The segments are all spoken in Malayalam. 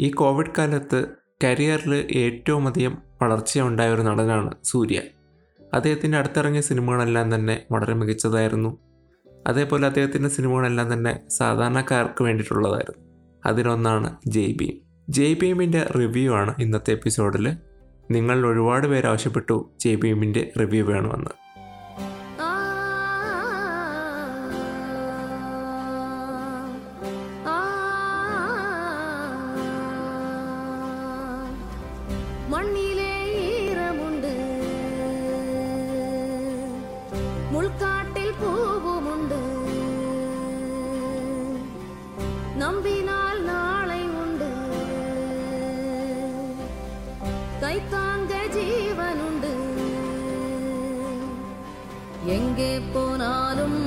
ഈ കോവിഡ് കാലത്ത് കരിയറിൽ ഏറ്റവും അധികം വളർച്ചയുണ്ടായ ഒരു നടനാണ് സൂര്യ. അദ്ദേഹത്തിന്റെ അടുത്തിറങ്ങിയ സിനിമകളെല്ലാം തന്നെ വളരെ മികച്ചതായിരുന്നു. അതേപോലെ അദ്ദേഹത്തിന്റെ സിനിമകളെല്ലാം തന്നെ സാധാരണക്കാർക്ക് വേണ്ടിയിട്ടുള്ളതായിരുന്നു. അതിലൊന്നാണ് ജയ് ഭീം ജയ് ഭീമിന്റെ റിവ്യൂ ആണ് ഇന്നത്തെ എപ്പിസോഡിൽ. നിങ്ങൾ ഒരുപാട് പേര് ആവശ്യപ്പെട്ടു ജയ് ഭീമിന്റെ റിവ്യൂ വേണമെന്ന്. மண்ணிலே ஈரமுண்டு. முள்காட்டில் பூவும் உண்டு நம்பினால் நாளை உண்டு. கைத்தாங்க ஜீவன் உண்டு எங்கே போனாலும்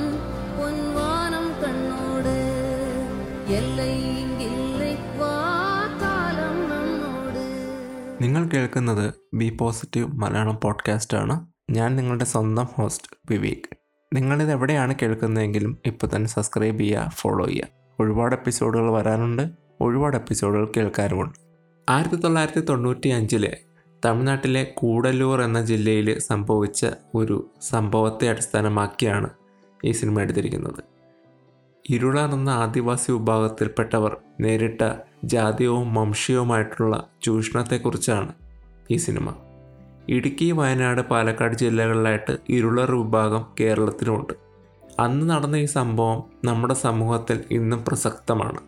பொன்வானம் கண்ணோடு. எல்லை നിങ്ങൾ കേൾക്കുന്നത് ബി പോസിറ്റീവ് മലയാളം പോഡ്കാസ്റ്റ് ആണ്. ഞാൻ നിങ്ങളുടെ സ്വന്തം ഹോസ്റ്റ് വിവേക്. നിങ്ങളിത് എവിടെയാണ് കേൾക്കുന്നതെങ്കിലും ഇപ്പോൾ തന്നെ സബ്സ്ക്രൈബ് ചെയ്യുക ഫോളോ ചെയ്യുക. ഒരുപാട് എപ്പിസോഡുകൾ വരാനുണ്ട്. ഒരുപാട് എപ്പിസോഡുകൾ കേൾക്കാനുമുണ്ട്. ആയിരത്തി തൊള്ളായിരത്തി തൊണ്ണൂറ്റി അഞ്ചിലെ തമിഴ്നാട്ടിലെ കൂടല്ലൂർ എന്ന ജില്ലയിൽ സംഭവിച്ച ഒരു സംഭവത്തെ അടിസ്ഥാനമാക്കിയാണ് ഈ സിനിമ എടുത്തിരിക്കുന്നത്. ഇരുളർ എന്ന ആദിവാസി വിഭാഗത്തിൽപ്പെട്ടവർ നേരിട്ട ജാതിയവും വംശീയവുമായിട്ടുള്ള ചൂഷണത്തെക്കുറിച്ചാണ് ഈ സിനിമ. ഇടുക്കി വയനാട് പാലക്കാട് ജില്ലകളിലായിട്ട് ഇരുളർ വിഭാഗം കേരളത്തിലുമുണ്ട് അന്ന് നടന്ന ഈ സംഭവം നമ്മുടെ സമൂഹത്തിൽ ഇന്നും പ്രസക്തമാണ്.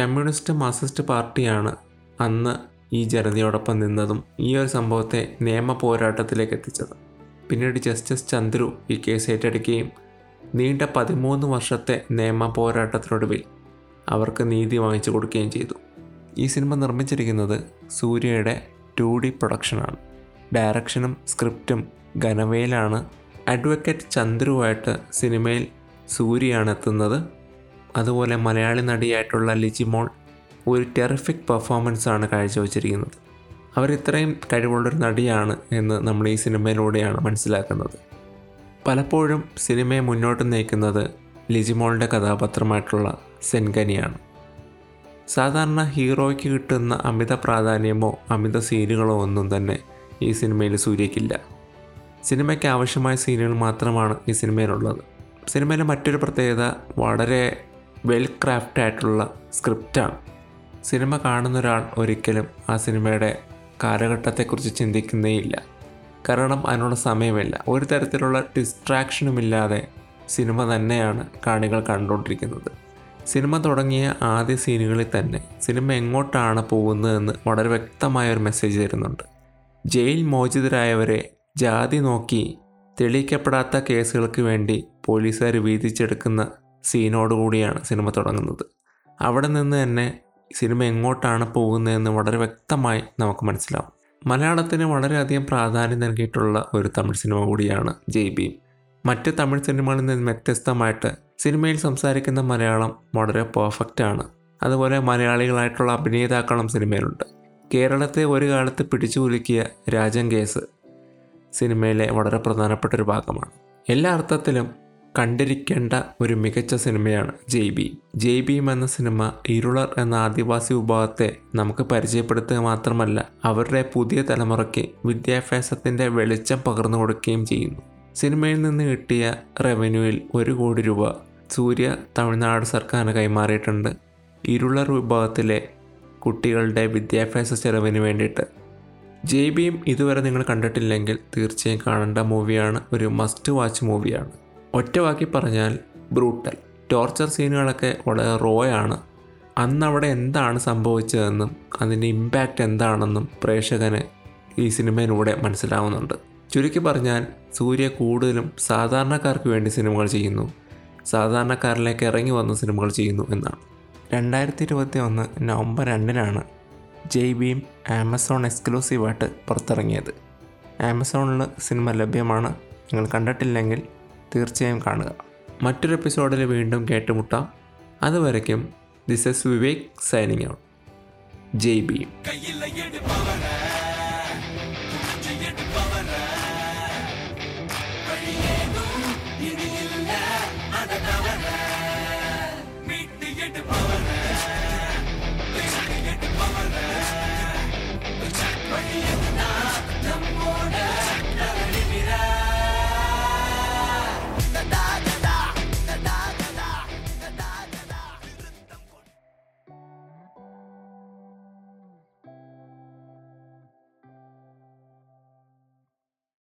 കമ്മ്യൂണിസ്റ്റ് മാർക്സിസ്റ്റ് പാർട്ടിയാണ് അന്ന് ഈ ജനതയോടൊപ്പം നിന്നതും ഈ ഒരു സംഭവത്തെ നിയമ പോരാട്ടത്തിലേക്ക് എത്തിച്ചത്. പിന്നീട് ജസ്റ്റിസ് ചന്ദ്രു ഈ കേസ് ഏറ്റെടുക്കുകയും നീണ്ട പതിമൂന്ന് വർഷത്തെ നിയമ പോരാട്ടത്തിനൊടുവിൽ അവർക്ക് നീതി വാങ്ങിച്ചു കൊടുക്കുകയും ചെയ്തു. ഈ സിനിമ നിർമ്മിച്ചിരിക്കുന്നത് സൂര്യയുടെ ടു ഡി പ്രൊഡക്ഷനാണ്. ഡയറക്ഷനും സ്ക്രിപ്റ്റും ഘനവയിലാണ് അഡ്വക്കേറ്റ് ചന്ദ്രുവായിട്ട് സിനിമയിൽ സൂര്യയാണ് എത്തുന്നത് അതുപോലെ മലയാളി നടിയായിട്ടുള്ള ലിജിമോൾ ഒരു ടെറിഫിക് പെർഫോമൻസാണ് കാഴ്ചവെച്ചിരിക്കുന്നത്. അവരിത്രയും കഴിവുള്ളൊരു നടിയാണ് എന്ന് നമ്മൾ ഈ സിനിമയിലൂടെയാണ് മനസ്സിലാക്കുന്നത്. പലപ്പോഴും സിനിമയെ മുന്നോട്ട് നയിക്കുന്നത് ലിജിമോളുടെ കഥാപാത്രമായിട്ടുള്ള സെൻഗനിയാണ്. സാധാരണ ഹീറോയ്ക്ക് കിട്ടുന്ന അമിത പ്രാധാന്യമോ അമിത സീനുകളോ ഒന്നും തന്നെ ഈ സിനിമയിൽ സൂര്യക്കില്ല സിനിമയ്ക്ക് ആവശ്യമായ സീനുകൾ മാത്രമാണ് ഈ സിനിമയിലുള്ളത്. സിനിമയിലെ മറ്റൊരു പ്രത്യേകത വളരെ വെൽ ക്രാഫ്റ്റ് ആയിട്ടുള്ള സ്ക്രിപ്റ്റാണ്. സിനിമ കാണുന്ന ഒരാൾ ഒരിക്കലും ആ സിനിമയുടെ കാലഘട്ടത്തെക്കുറിച്ച് ചിന്തിക്കുന്നേയില്ല. കാരണം അതിനുള്ള സമയമില്ല. ഒരു തരത്തിലുള്ള ഡിസ്ട്രാക്ഷനുമില്ലാതെ സിനിമ തന്നെയാണ് കാണികൾ കണ്ടുകൊണ്ടിരിക്കുന്നത്. സിനിമ തുടങ്ങിയ ആദ്യ സീനുകളിൽ തന്നെ സിനിമ എങ്ങോട്ടാണ് പോകുന്നതെന്ന് വളരെ വ്യക്തമായ ഒരു മെസ്സേജ് തരുന്നുണ്ട്. ജയിൽ മോചിതരായവരെ ജാതി നോക്കി തെളിയിക്കപ്പെടാത്ത കേസുകൾക്ക് വേണ്ടി പോലീസുകാർ വീതിച്ചെടുക്കുന്ന സീനോടുകൂടിയാണ് സിനിമ തുടങ്ങുന്നത്. അവിടെ നിന്ന് തന്നെ സിനിമ എങ്ങോട്ടാണ് പോകുന്നതെന്ന് വളരെ വ്യക്തമായി നമുക്ക് മനസ്സിലാവും. മലയാളത്തിന് വളരെയധികം പ്രാധാന്യം നൽകിയിട്ടുള്ള ഒരു തമിഴ് സിനിമ കൂടിയാണ് ജയ് ഭീം. മറ്റ് തമിഴ് സിനിമകളിൽ നിന്ന് വ്യത്യസ്തമായിട്ട് സിനിമയിൽ സംസാരിക്കുന്ന മലയാളം വളരെ പെർഫെക്റ്റ് ആണ്. അതുപോലെ മലയാളികളായിട്ടുള്ള അഭിനേതാക്കളും സിനിമയിലുണ്ട്. കേരളത്തെ ഒരു കാലത്ത് പിടിച്ചു കുലുക്കിയ രാജൻ കേസ് സിനിമയിലെ വളരെ പ്രധാനപ്പെട്ട ഒരു ഭാഗമാണ്. എല്ലാ അർത്ഥത്തിലും കണ്ടിരിക്കേണ്ട ഒരു മികച്ച സിനിമയാണ് ജെയ് ബി ജെയ് ഭീം എന്ന സിനിമ ഇരുളർ എന്ന ആദിവാസി വിഭാഗത്തെ നമുക്ക് പരിചയപ്പെടുത്തുക മാത്രമല്ല അവരുടെ പുതിയ തലമുറയ്ക്ക് വിദ്യാഭ്യാസത്തിന്റെ വെളിച്ചം പകർന്നു കൊടുക്കുകയും ചെയ്യുന്നു. സിനിമയിൽ നിന്ന് കിട്ടിയ റവന്യൂവിൽ ഒരു കോടി രൂപ സൂര്യ തമിഴ്നാട് സർക്കാരിന് കൈമാറിയിട്ടുണ്ട്. ഇരുളർ വിഭാഗത്തിലെ കുട്ടികളുടെ വിദ്യാഭ്യാസ ചെലവിന് വേണ്ടിയിട്ട്. ജെയ് ബീം ഇതുവരെ നിങ്ങൾ കണ്ടിട്ടില്ലെങ്കിൽ തീർച്ചയായും കാണേണ്ട മൂവിയാണ് ഒരു മസ്റ്റ് വാച്ച് മൂവിയാണ്. ഒറ്റ വാക്കി പറഞ്ഞാൽ ബ്രൂട്ടൽ. ടോർച്ചർ സീനുകളൊക്കെ വളരെ റോയാണ്. ആണ് അന്ന് അവിടെ എന്താണ് സംഭവിച്ചതെന്നും അതിന്റെ ഇമ്പാക്റ്റ് എന്താണെന്നും പ്രേക്ഷകന് ഈ സിനിമയിലൂടെ മനസ്സിലാവുന്നുണ്ട്. ചുരുക്കി പറഞ്ഞാൽ സൂര്യ കൂടുതലും സാധാരണക്കാർക്ക് വേണ്ടി സിനിമകൾ ചെയ്യുന്നു. സാധാരണക്കാരിലേക്ക് ഇറങ്ങി വന്ന സിനിമകൾ ചെയ്യുന്നു എന്നാണ്. രണ്ടായിരത്തി ഇരുപത്തി ഒന്ന് നവംബർ രണ്ടിനാണ് ജയ് ഭീം ആമസോൺ എക്സ്ക്ലൂസീവായിട്ട് പുറത്തിറങ്ങിയത്. ആമസോണിൽ സിനിമ ലഭ്യമാണ്. നിങ്ങൾ കണ്ടിട്ടില്ലെങ്കിൽ തീർച്ചയായും കാണുക. മറ്റൊരു എപ്പിസോഡിൽ വീണ്ടും കേട്ടുമുട്ടാം. അതുവരയ്ക്കും this is Vivek signing out Jai B